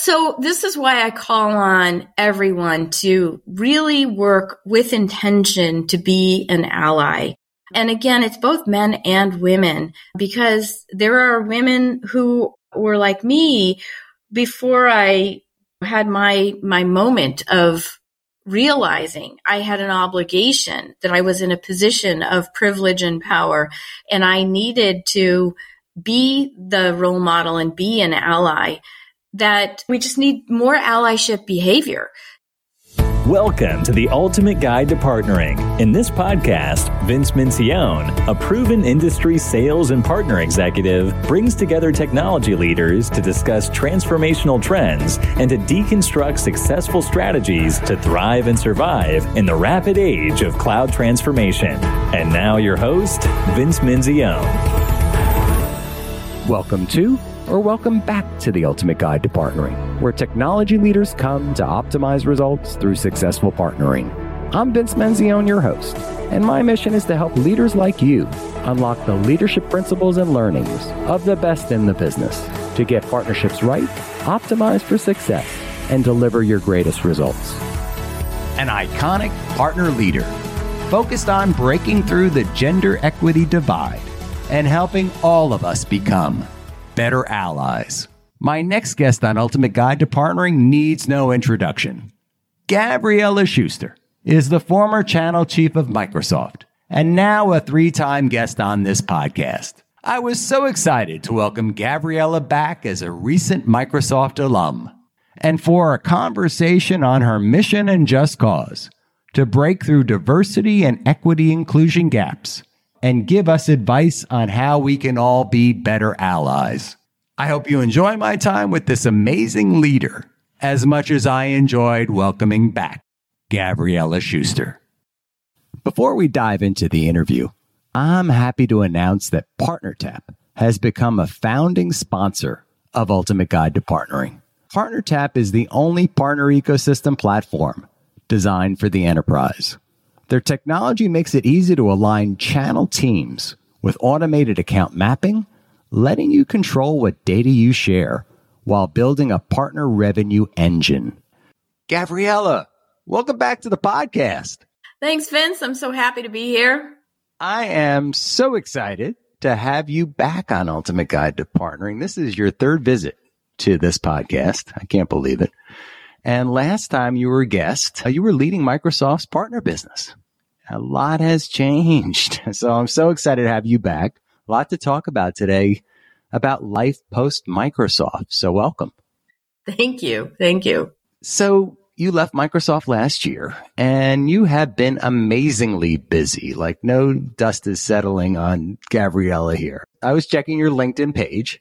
So this is why I call on everyone to really work with intention to be an ally. And again, it's both men and women because there are women who were like me before I had my, my moment of realizing I had an obligation that I was in a position of privilege and power and I needed to be the role model and be an ally that we just need more allyship behavior. Welcome to the Ultimate Guide to Partnering. In this podcast, Vince Menzione, a proven industry sales and partner executive, brings together technology leaders to discuss transformational trends and to deconstruct successful strategies to thrive and survive in the rapid age of cloud transformation. And now, your host, Vince Menzione. Welcome to or welcome back to the Ultimate Guide to Partnering, where technology leaders come to optimize results through successful partnering. I'm Vince Menzione, your host, and my mission is to help leaders like you unlock the leadership principles and learnings of the best in the business to get partnerships right, optimize for success, and deliver your greatest results. An iconic partner leader focused on breaking through the gender equity divide and helping all of us become better allies. My next guest on Ultimate Guide to Partnering needs no introduction. Gavriella Schuster is the former channel chief of Microsoft and now a three time guest on this podcast. I was so excited to welcome Gavriella back as a recent Microsoft alum and for a conversation on her mission and just cause to break through diversity and equity inclusion gaps and give us advice on how we can all be better allies. I hope you enjoy my time with this amazing leader as much as I enjoyed welcoming back Gavriella Schuster. Before we dive into the interview, I'm happy to announce that PartnerTap has become a founding sponsor of Ultimate Guide to Partnering. PartnerTap is the only partner ecosystem platform designed for the enterprise. Their technology makes it easy to align channel teams with automated account mapping, letting you control what data you share while building a partner revenue engine. Gavriella, welcome back to the podcast. Thanks, Vince. I'm so happy to be here. I am so excited to have you back on Ultimate Guide to Partnering. This is your third visit to this podcast. I can't believe it. And last time you were a guest, uh, you were leading Microsoft's partner business. A lot has changed. So I'm so excited to have you back. A lot to talk about today about life post Microsoft. So welcome. Thank you. Thank you. So you left Microsoft last year and you have been amazingly busy. Like no dust is settling on Gavriella here. I was checking your LinkedIn page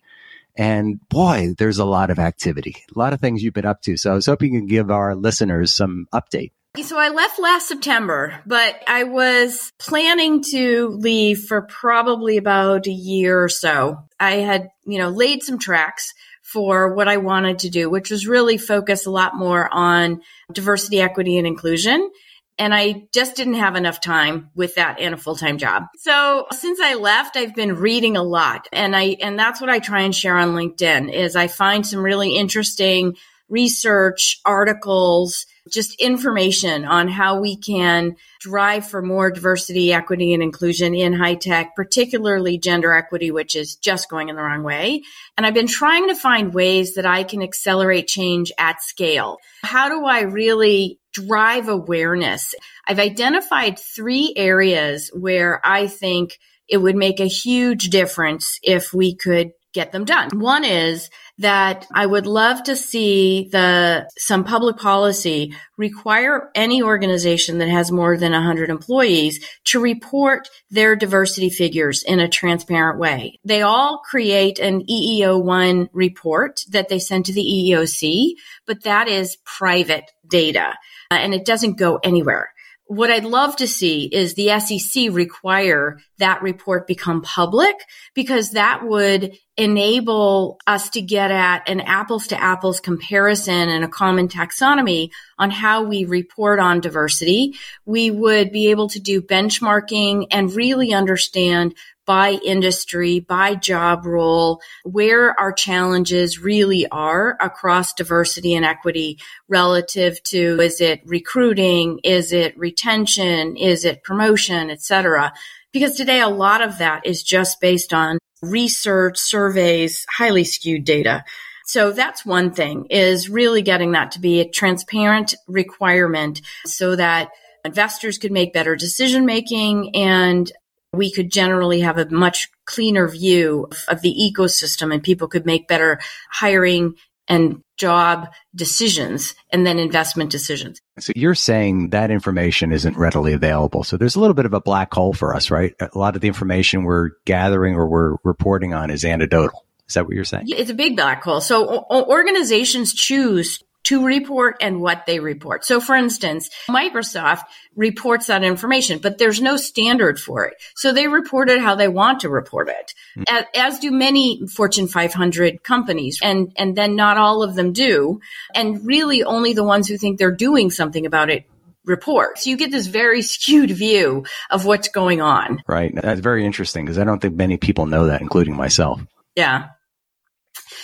and boy, there's a lot of activity, a lot of things you've been up to. So I was hoping you can give our listeners some update. So I left last September, but I was planning to leave for probably about a year or so. I had, you know, laid some tracks for what I wanted to do, which was really focus a lot more on diversity, equity, and inclusion. And I just didn't have enough time with that and a full-time job. So since I left, I've been reading a lot and I, and that's what I try and share on LinkedIn is I find some really interesting research articles, just information on how we can drive for more diversity, equity, and inclusion in high tech, particularly gender equity, which is just going in the wrong way. And I've been trying to find ways that I can accelerate change at scale. How do I really drive awareness? I've identified three areas where I think it would make a huge difference if we could get them done. One is that I would love to see the some public policy require any organization that has more than 100 employees to report their diversity figures in a transparent way. They all create an EEO1 report that they send to the EEOC, but that is private data uh, and it doesn't go anywhere what I'd love to see is the SEC require that report become public because that would enable us to get at an apples to apples comparison and a common taxonomy on how we report on diversity. We would be able to do benchmarking and really understand by industry, by job role, where our challenges really are across diversity and equity relative to is it recruiting, is it retention, is it promotion, et cetera. Because today a lot of that is just based on research, surveys, highly skewed data. So that's one thing is really getting that to be a transparent requirement so that investors could make better decision making and we could generally have a much cleaner view of the ecosystem and people could make better hiring and job decisions and then investment decisions. So you're saying that information isn't readily available. So there's a little bit of a black hole for us, right? A lot of the information we're gathering or we're reporting on is anecdotal. Is that what you're saying? It's a big black hole. So organizations choose to report and what they report. So for instance, Microsoft reports that information, but there's no standard for it. So they report it how they want to report it, mm-hmm. as, as, do many Fortune 500 companies. And, and then not all of them do. And really only the ones who think they're doing something about it report. So you get this very skewed view of what's going on. Right. That's very interesting because I don't think many people know that, including myself. Yeah.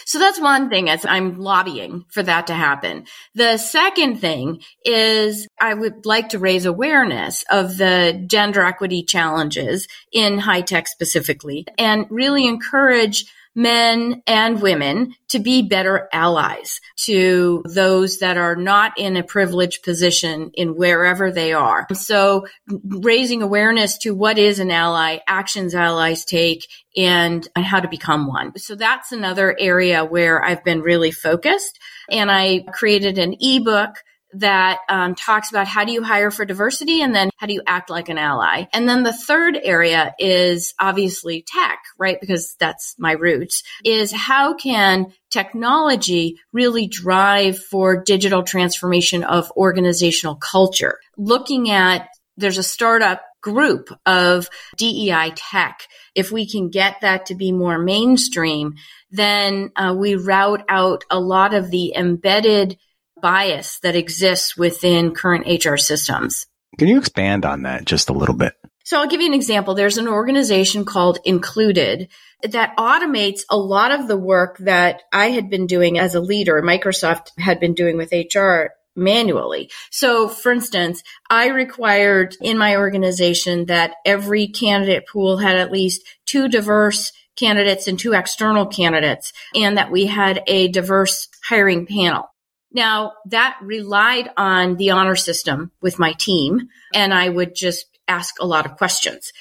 So that's one thing as I'm lobbying for that to happen. The second thing is I would like to raise awareness of the gender equity challenges in high tech specifically and really encourage men and women to be better allies to those that are not in a privileged position in wherever they are. So raising awareness to what is an ally, actions allies take, and how to become one. So that's another area where I've been really focused. And I created an ebook that um, talks about how do you hire for diversity and then how do you act like an ally. And then the third area is obviously tech, right? Because that's my roots is how can technology really drive for digital transformation of organizational culture? Looking at there's a startup group of DEI tech. If we can get that to be more mainstream, then uh, we route out a lot of the embedded bias that exists within current HR systems. Can you expand on that just a little bit? So I'll give you an example. There's an organization called Included that automates a lot of the work that I had been doing as a leader, Microsoft had been doing with HR manually. So for instance, I required in my organization that every candidate pool had at least two diverse candidates and two external candidates and that we had a diverse hiring panel. Now that relied on the honor system with my team and I would just ask a lot of questions.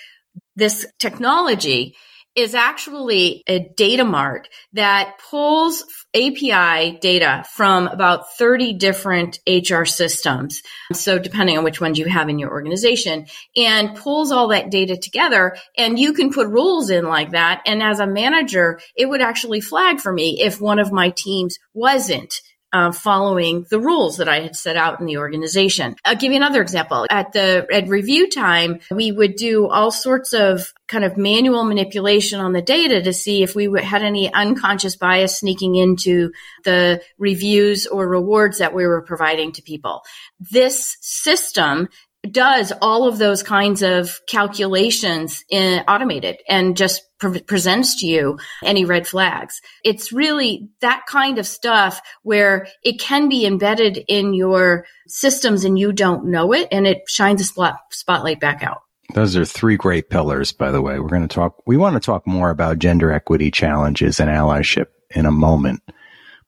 This technology is actually a data mart that pulls API data from about 30 different HR systems. So depending on which ones you have in your organization and pulls all that data together and you can put rules in like that. And as a manager, it would actually flag for me if one of my teams wasn't uh, following the rules that I had set out in the organization. I'll give you another example. At the at review time, we would do all sorts of kind of manual manipulation on the data to see if we had any unconscious bias sneaking into the reviews or rewards that we were providing to people. This system does all of those kinds of calculations in automated and just pre- presents to you any red flags. It's really that kind of stuff where it can be embedded in your systems and you don't know it and it shines a spot, spotlight back out. Those are three great pillars, by the way. We're going to talk, we want to talk more about gender equity challenges and allyship in a moment.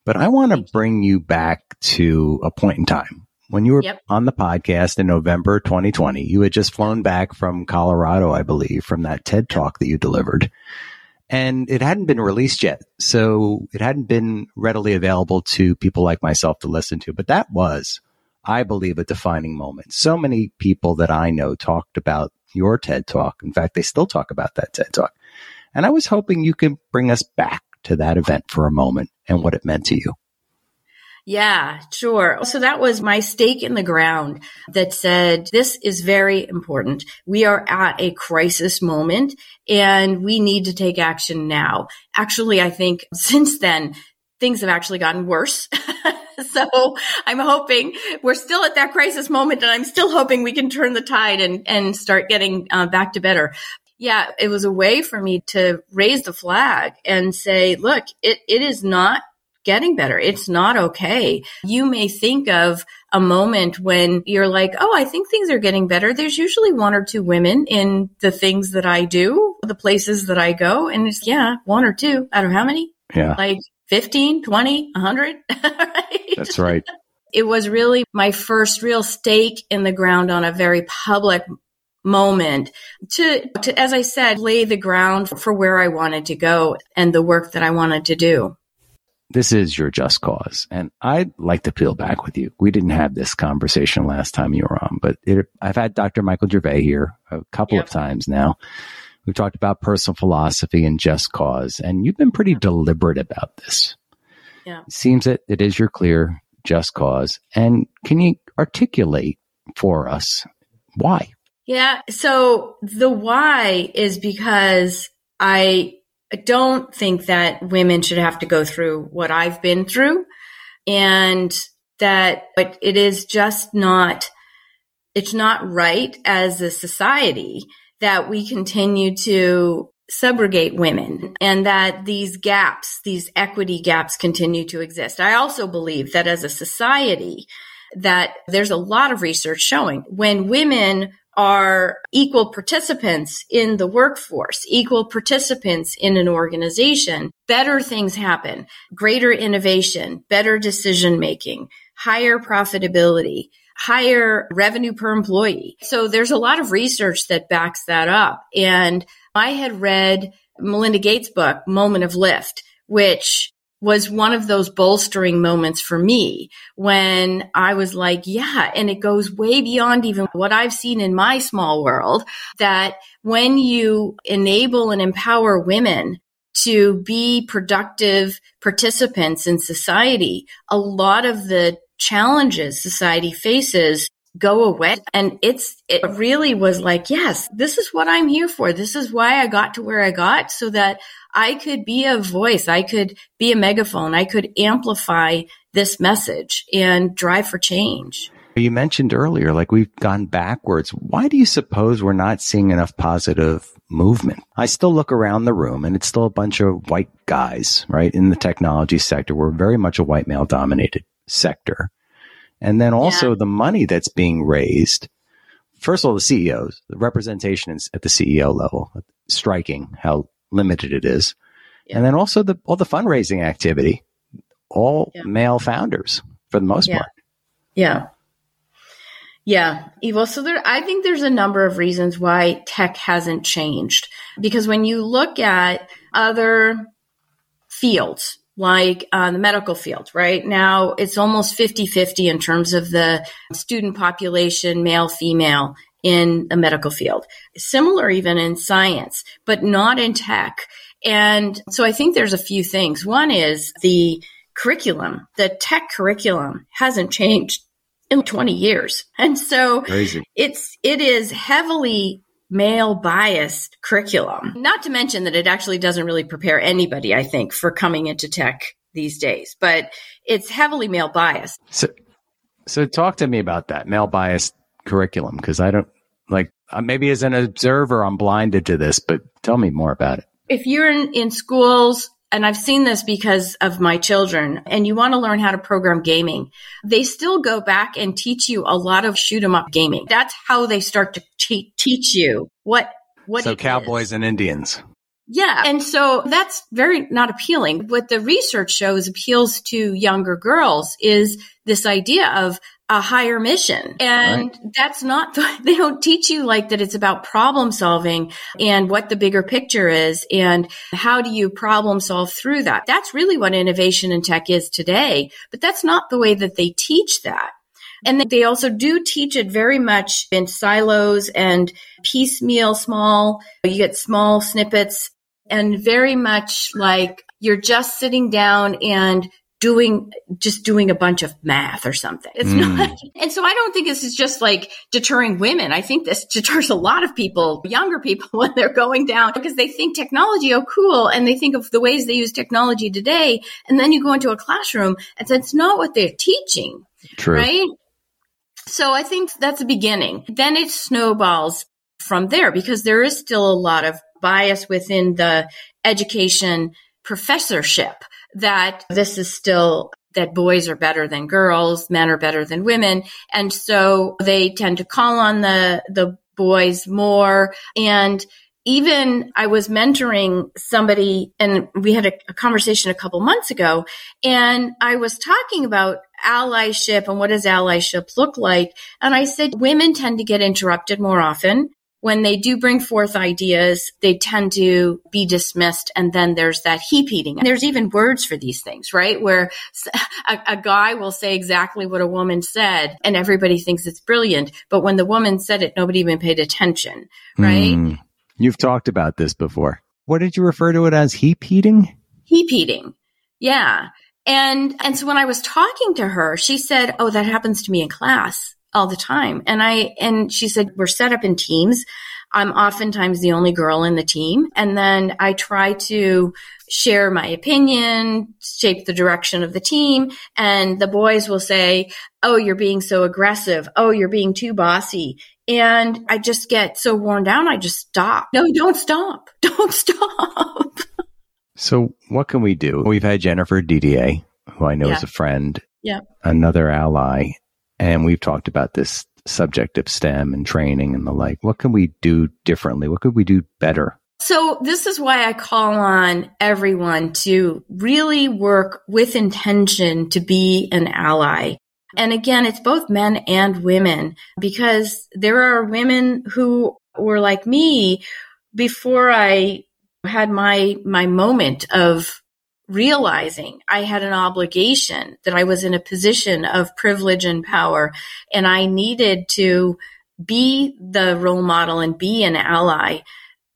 But I want to bring you back to a point in time when you were yep. on the podcast in November 2020, you had just flown back from Colorado, I believe, from that TED talk that you delivered. And it hadn't been released yet. So it hadn't been readily available to people like myself to listen to. But that was, I believe, a defining moment. So many people that I know talked about your TED talk. In fact, they still talk about that TED talk. And I was hoping you could bring us back to that event for a moment and what it meant to you. Yeah, sure. So that was my stake in the ground that said, this is very important. We are at a crisis moment and we need to take action now. Actually, I think since then, things have actually gotten worse. so I'm hoping we're still at that crisis moment and I'm still hoping we can turn the tide and, and start getting uh, back to better. Yeah, it was a way for me to raise the flag and say, look, it, it is not getting better. It's not okay. You may think of a moment when you're like, oh, I think things are getting better. There's usually one or two women in the things that I do, the places that I go. And it's, yeah, one or two out of how many? Yeah. Like 15, 20, 100. That's right. It was really my first real stake in the ground on a very public moment to, to, as I said, lay the ground for where I wanted to go and the work that I wanted to do this is your just cause. And I'd like to peel back with you. We didn't have this conversation last time you were on, but it, I've had Dr. Michael Gervais here a couple yep. of times now. We've talked about personal philosophy and just cause, and you've been pretty deliberate about this. Yeah. It seems that it is your clear just cause. And can you articulate for us why? Yeah. So the why is because I I don't think that women should have to go through what I've been through and that but it is just not it's not right as a society that we continue to subrogate women and that these gaps, these equity gaps continue to exist. I also believe that as a society, that there's a lot of research showing when women are equal participants in the workforce, equal participants in an organization, better things happen, greater innovation, better decision making, higher profitability, higher revenue per employee. So there's a lot of research that backs that up. And I had read Melinda Gates' book, Moment of Lift, which was one of those bolstering moments for me when I was like, yeah, and it goes way beyond even what I've seen in my small world that when you enable and empower women to be productive participants in society, a lot of the challenges society faces go away. And it's, it really was like, yes, this is what I'm here for. This is why I got to where I got so that I could be a voice. I could be a megaphone. I could amplify this message and drive for change. You mentioned earlier, like we've gone backwards. Why do you suppose we're not seeing enough positive movement? I still look around the room and it's still a bunch of white guys, right? In the technology sector. We're very much a white male dominated sector. And then also yeah. the money that's being raised. First of all, the CEOs, the representation at the CEO level, striking how limited it is. Yeah. And then also the, all the fundraising activity, all yeah. male founders for the most part. Yeah. Yeah, Evo. So there, I think there's a number of reasons why tech hasn't changed. Because when you look at other fields, like uh, the medical field, right? Now it's almost 50 50 in terms of the student population, male, female in the medical field. Similar even in science, but not in tech. And so I think there's a few things. One is the curriculum, the tech curriculum hasn't changed in 20 years. And so Crazy. it's, it is heavily male biased curriculum. Not to mention that it actually doesn't really prepare anybody, I think, for coming into tech these days, but it's heavily male biased. So, so talk to me about that male biased curriculum because I don't like uh, maybe as an observer, I'm blinded to this, but tell me more about it. If you're in, in schools, and I've seen this because of my children, and you want to learn how to program gaming, they still go back and teach you a lot of shoot 'em up gaming. That's how they start to te- teach you what what. So cowboys is. and Indians. Yeah. And so that's very not appealing. What the research shows appeals to younger girls is this idea of a higher mission. And right. that's not, they don't teach you like that it's about problem solving and what the bigger picture is and how do you problem solve through that. That's really what innovation in tech is today, but that's not the way that they teach that. And they also do teach it very much in silos and piecemeal small. You get small snippets and very much like you're just sitting down and doing just doing a bunch of math or something. It's mm. not. And so I don't think this is just like deterring women. I think this deters a lot of people, younger people when they're going down because they think technology, oh cool. And they think of the ways they use technology today. And then you go into a classroom and that's not what they're teaching. True. Right. So I think that's a beginning. Then it snowballs from there because there is still a lot of bias within the education professorship that this is still that boys are better than girls, men are better than women. And so they tend to call on the, the boys more. And even I was mentoring somebody and we had a, a, conversation a couple months ago and I was talking about allyship and what does allyship look like. And I said women tend to get interrupted more often when they do bring forth ideas, they tend to be dismissed. And then there's that hepeating. And there's even words for these things, right? Where a, a, guy will say exactly what a woman said and everybody thinks it's brilliant. But when the woman said it, nobody even paid attention, right? Mm, you've talked about this before. What did you refer to it as? Heap eating? Hepeating. Yeah. And, and so when I was talking to her, she said, Oh, that happens to me in class all the time. And I, and she said, we're set up in teams. I'm oftentimes the only girl in the team. And then I try to share my opinion, shape the direction of the team. And the boys will say, Oh, you're being so aggressive. Oh, you're being too bossy. And I just get so worn down. I just stop. No, don't stop. Don't stop. so what can we do? We've had Jennifer DDA, who I know yeah. is a friend. Yeah. Another ally. And we've talked about this subject of STEM and training and the like. What can we do differently? What could we do better? So this is why I call on everyone to really work with intention to be an ally. And again, it's both men and women because there are women who were like me before I had my, my moment of realizing I had an obligation that I was in a position of privilege and power and I needed to be the role model and be an ally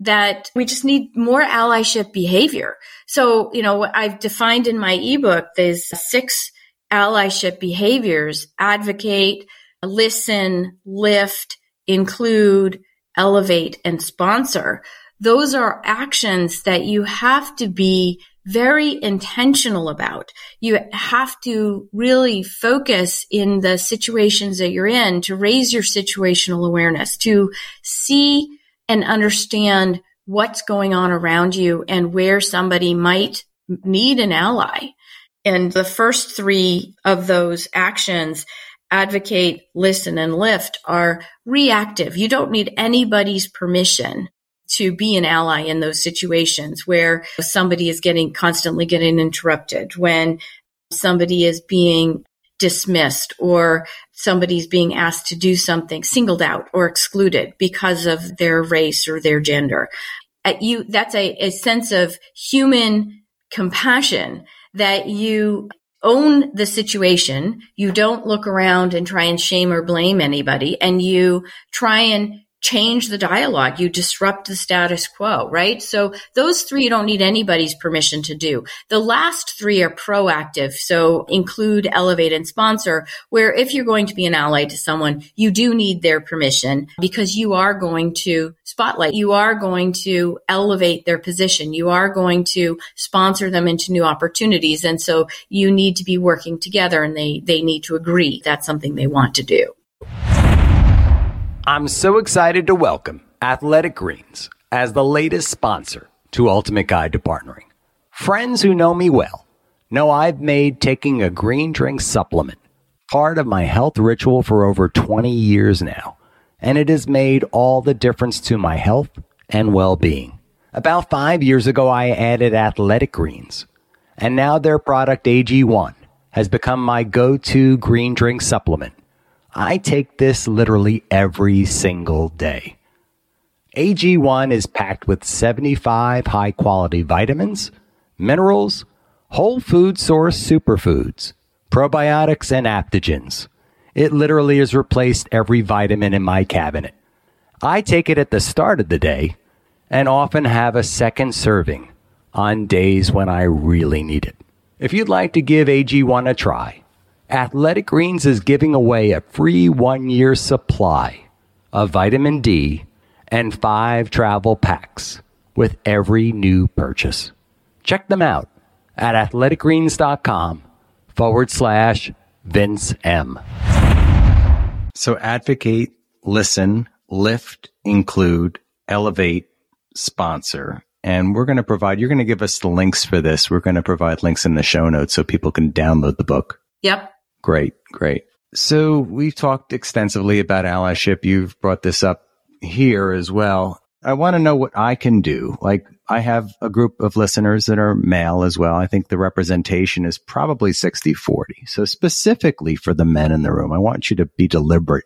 that we just need more allyship behavior. So, you know, I've defined in my ebook, there's six allyship behaviors, advocate, listen, lift, include, elevate, and sponsor. Those are actions that you have to be very intentional about. You have to really focus in the situations that you're in to raise your situational awareness, to see and understand what's going on around you and where somebody might need an ally. And the first three of those actions, advocate, listen, and lift are reactive. You don't need anybody's permission to be an ally in those situations where somebody is getting constantly getting interrupted, when somebody is being dismissed or somebody's being asked to do something singled out or excluded because of their race or their gender. At you, that's a, a sense of human compassion that you own the situation. You don't look around and try and shame or blame anybody and you try and change the dialogue. You disrupt the status quo, right? So those three you don't need anybody's permission to do. The last three are proactive. So include, elevate, and sponsor, where if you're going to be an ally to someone, you do need their permission because you are going to spotlight. You are going to elevate their position. You are going to sponsor them into new opportunities. And so you need to be working together and they, they need to agree that's something they want to do. I'm so excited to welcome Athletic Greens as the latest sponsor to Ultimate Guide to Partnering. Friends who know me well know I've made taking a green drink supplement part of my health ritual for over 20 years now, and it has made all the difference to my health and well being. About five years ago, I added Athletic Greens, and now their product AG1 has become my go to green drink supplement I take this literally every single day. AG1 is packed with 75 high quality vitamins, minerals, whole food source superfoods, probiotics, and adaptogens. It literally has replaced every vitamin in my cabinet. I take it at the start of the day and often have a second serving on days when I really need it. If you'd like to give AG1 a try, Athletic Greens is giving away a free one year supply of vitamin D and five travel packs with every new purchase. Check them out at athleticgreens.com forward slash Vince M. So advocate, listen, lift, include, elevate, sponsor. And we're going to provide, you're going to give us the links for this. We're going to provide links in the show notes so people can download the book. Yep. Great, great. So we've talked extensively about allyship. You've brought this up here as well. I want to know what I can do. Like I have a group of listeners that are male as well. I think the representation is probably 60 40. So specifically for the men in the room, I want you to be deliberate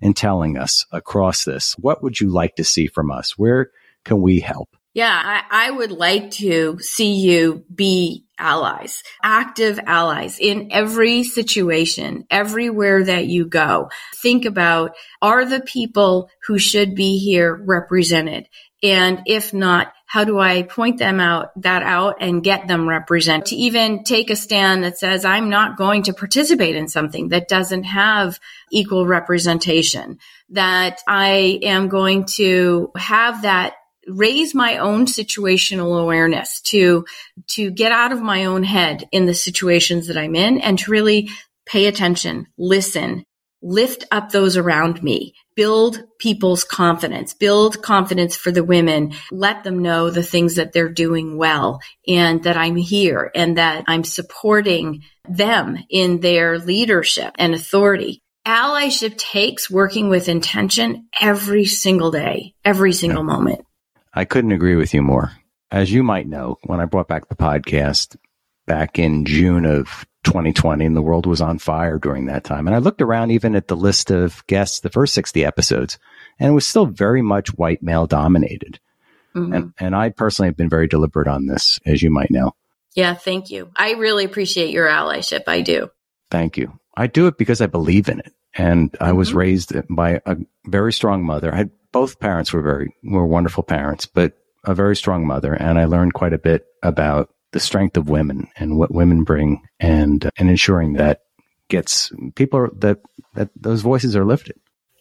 in telling us across this. What would you like to see from us? Where can we help? Yeah, I, I, would like to see you be allies, active allies in every situation, everywhere that you go. Think about are the people who should be here represented? And if not, how do I point them out, that out and get them represented? To even take a stand that says, I'm not going to participate in something that doesn't have equal representation, that I am going to have that raise my own situational awareness to to get out of my own head in the situations that I'm in and to really pay attention, listen, lift up those around me, build people's confidence, build confidence for the women, let them know the things that they're doing well and that I'm here and that I'm supporting them in their leadership and authority. Allyship takes working with intention every single day, every single yeah. moment. I couldn't agree with you more. As you might know, when I brought back the podcast back in June of 2020 and the world was on fire during that time. And I looked around even at the list of guests, the first 60 episodes, and it was still very much white male dominated. Mm-hmm. And, and I personally have been very deliberate on this, as you might know. Yeah, thank you. I really appreciate your allyship. I do. Thank you. I do it because I believe in it. And I was mm-hmm. raised by a very strong mother. I had both parents were very were wonderful parents, but a very strong mother, and I learned quite a bit about the strength of women and what women bring, and uh, and ensuring that gets people that that those voices are lifted.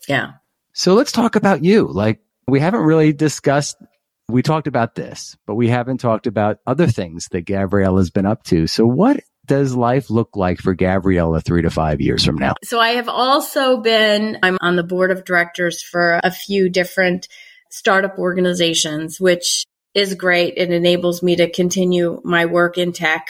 Yeah. So let's talk about you. Like we haven't really discussed. We talked about this, but we haven't talked about other things that Gabrielle has been up to. So what does life look like for Gavriella three to five years from now? So I have also been, I'm on the board of directors for a few different startup organizations, which is great. It enables me to continue my work in tech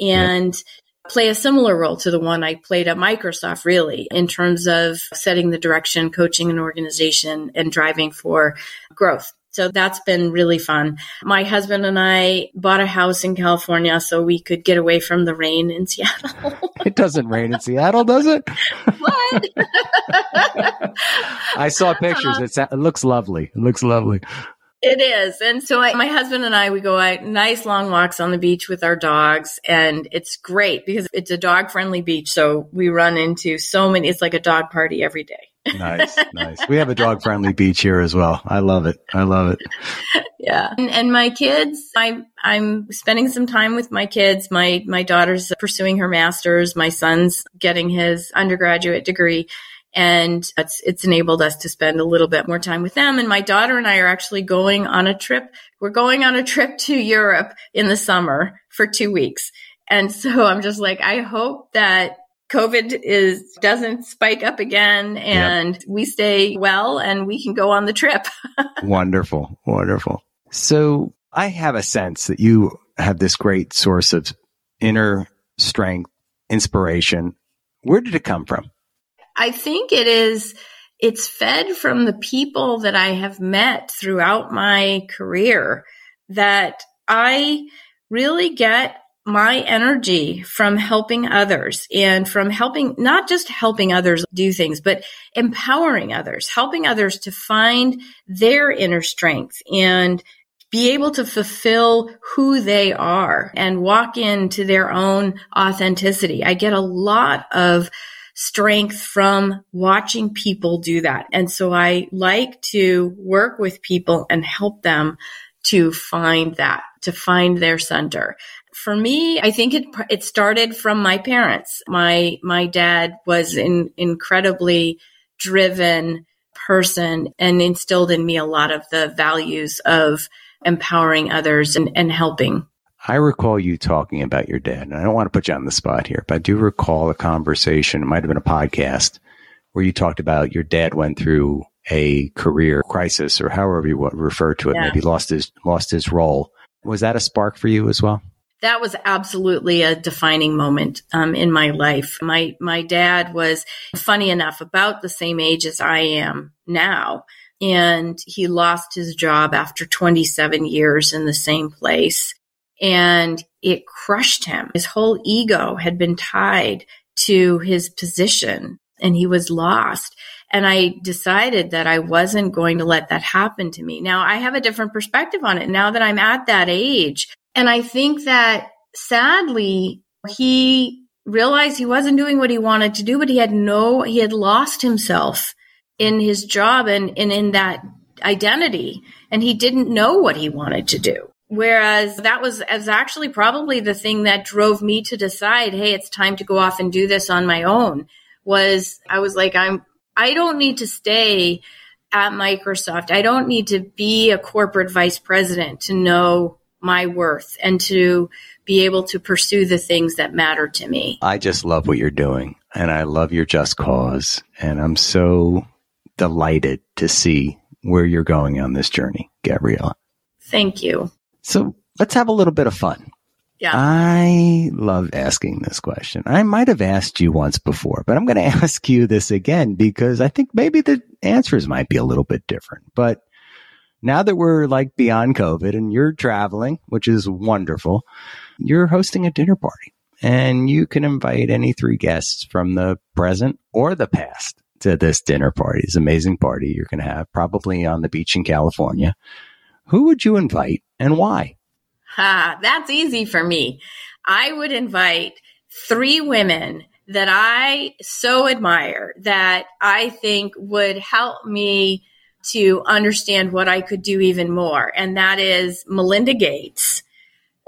and yep. play a similar role to the one I played at Microsoft, really, in terms of setting the direction, coaching an organization, and driving for growth. So that's been really fun. My husband and I bought a house in California so we could get away from the rain in Seattle. it doesn't rain in Seattle, does it? What? I saw pictures. Uh-huh. It's, it looks lovely. It looks lovely. It is. And so I, my husband and I, we go out nice long walks on the beach with our dogs. And it's great because it's a dog friendly beach. So we run into so many, it's like a dog party every day nice, nice. We have a dog friendly beach here as well. I love it. I love it. Yeah. And, and, my kids, I, I'm spending some time with my kids. My, my daughter's pursuing her master's. My son's getting his undergraduate degree. And it's, it's enabled us to spend a little bit more time with them. And my daughter and I are actually going on a trip. We're going on a trip to Europe in the summer for two weeks. And so I'm just like, I hope that COVID is doesn't spike up again and yep. we stay well and we can go on the trip. wonderful. Wonderful. So I have a sense that you have this great source of inner strength, inspiration. Where did it come from? I think it is it's fed from the people that I have met throughout my career that I really get my energy from helping others and from helping, not just helping others do things, but empowering others, helping others to find their inner strength and be able to fulfill who they are and walk into their own authenticity. I get a lot of strength from watching people do that. And so I like to work with people and help them to find that, to find their center. For me, I think it it started from my parents. My my dad was an incredibly driven person and instilled in me a lot of the values of empowering others and, and helping. I recall you talking about your dad, and I don't want to put you on the spot here, but I do recall a conversation, it might have been a podcast, where you talked about your dad went through a career crisis or however you refer to it, yeah. maybe lost his lost his role. Was that a spark for you as well? That was absolutely a defining moment um, in my life. My my dad was funny enough about the same age as I am now, and he lost his job after 27 years in the same place and it crushed him. His whole ego had been tied to his position and he was lost. And I decided that I wasn't going to let that happen to me. Now I have a different perspective on it now that I'm at that age. And I think that sadly, he realized he wasn't doing what he wanted to do, but he had no, he had lost himself in his job and, and in that identity. And he didn't know what he wanted to do. Whereas that was as actually probably the thing that drove me to decide, hey, it's time to go off and do this on my own. Was I was like, I'm I don't need to stay at Microsoft. I don't need to be a corporate vice president to know my worth and to be able to pursue the things that matter to me. I just love what you're doing and I love your just cause. And I'm so delighted to see where you're going on this journey, Gavriella. Thank you. So let's have a little bit of fun. Yeah. I love asking this question. I might have asked you once before, but I'm going to ask you this again because I think maybe the answers might be a little bit different. But now that we're like beyond COVID and you're traveling, which is wonderful, you're hosting a dinner party and you can invite any three guests from the present or the past to this dinner party, this amazing party you're going to have probably on the beach in California. Who would you invite and why? Ha, that's easy for me. I would invite three women that I so admire that I think would help me to understand what I could do even more. And that is Melinda Gates,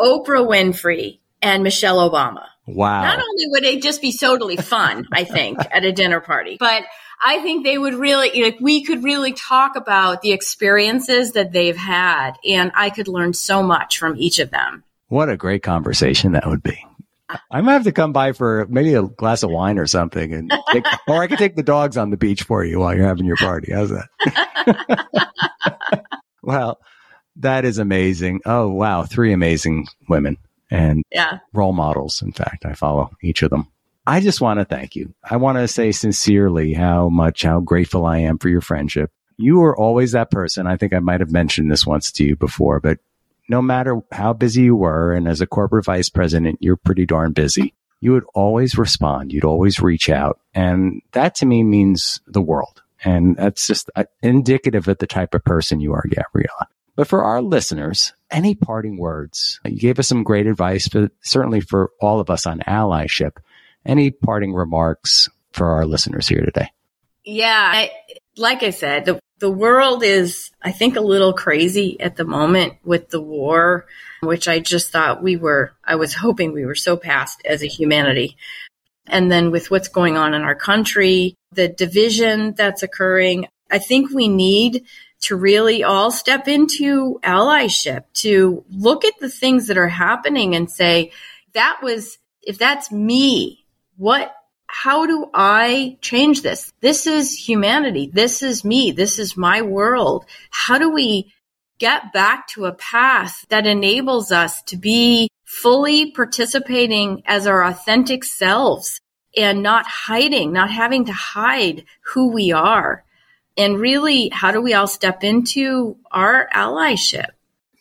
Oprah Winfrey, and Michelle Obama. Wow. Not only would it just be totally fun, I think, at a dinner party, but I think they would really, like, we could really talk about the experiences that they've had, and I could learn so much from each of them. What a great conversation that would be. I might have to come by for maybe a glass of wine or something, and take, or I could take the dogs on the beach for you while you're having your party. How's that? well, that is amazing. Oh wow, three amazing women and yeah. role models. In fact, I follow each of them. I just want to thank you. I want to say sincerely how much, how grateful I am for your friendship. You were always that person. I think I might have mentioned this once to you before, but no matter how busy you were, and as a corporate vice president, you're pretty darn busy. You would always respond. You'd always reach out. And that to me means the world. And that's just uh, indicative of the type of person you are, Gavriella. But for our listeners, any parting words? You gave us some great advice, but certainly for all of us on allyship. Any parting remarks for our listeners here today? Yeah, I, like I said, the, the world is, I think, a little crazy at the moment with the war, which I just thought we were, I was hoping we were so past as a humanity. And then with what's going on in our country, the division that's occurring, I think we need to really all step into allyship, to look at the things that are happening and say, that was, if that's me, what how do I change this? This is humanity. This is me. This is my world. How do we get back to a path that enables us to be fully participating as our authentic selves and not hiding, not having to hide who we are? And really, how do we all step into our allyship?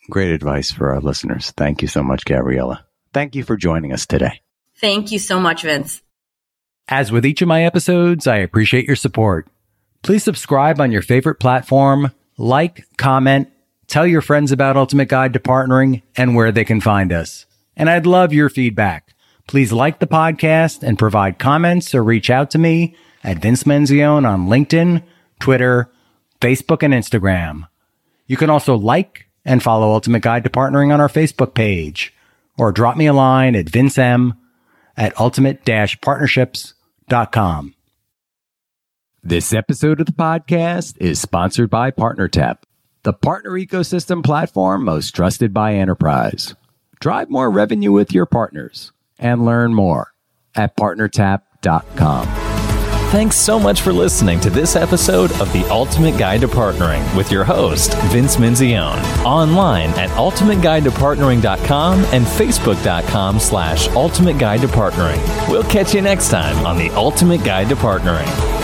Great advice for our listeners. Thank you so much, Gavriella. Thank you for joining us today. Thank you so much, Vince. As with each of my episodes, I appreciate your support. Please subscribe on your favorite platform, like, comment, tell your friends about Ultimate Guide to Partnering and where they can find us. And I'd love your feedback. Please like the podcast and provide comments or reach out to me at Vince Menzione on LinkedIn, Twitter, Facebook, and Instagram. You can also like and follow Ultimate Guide to Partnering on our Facebook page. or drop me a line at vincem at ultimate-partnerships.com. This episode of the podcast is sponsored by PartnerTap, the partner ecosystem platform most trusted by enterprise. Drive more revenue with your partners and learn more at partnertap.com. Thanks so much for listening to this episode of The Ultimate Guide to Partnering with your host, Vince Menzione. Online at ultimateguidetopartnering.com and facebook.com slash ultimate guide to partnering. We'll catch you next time on The Ultimate Guide to Partnering.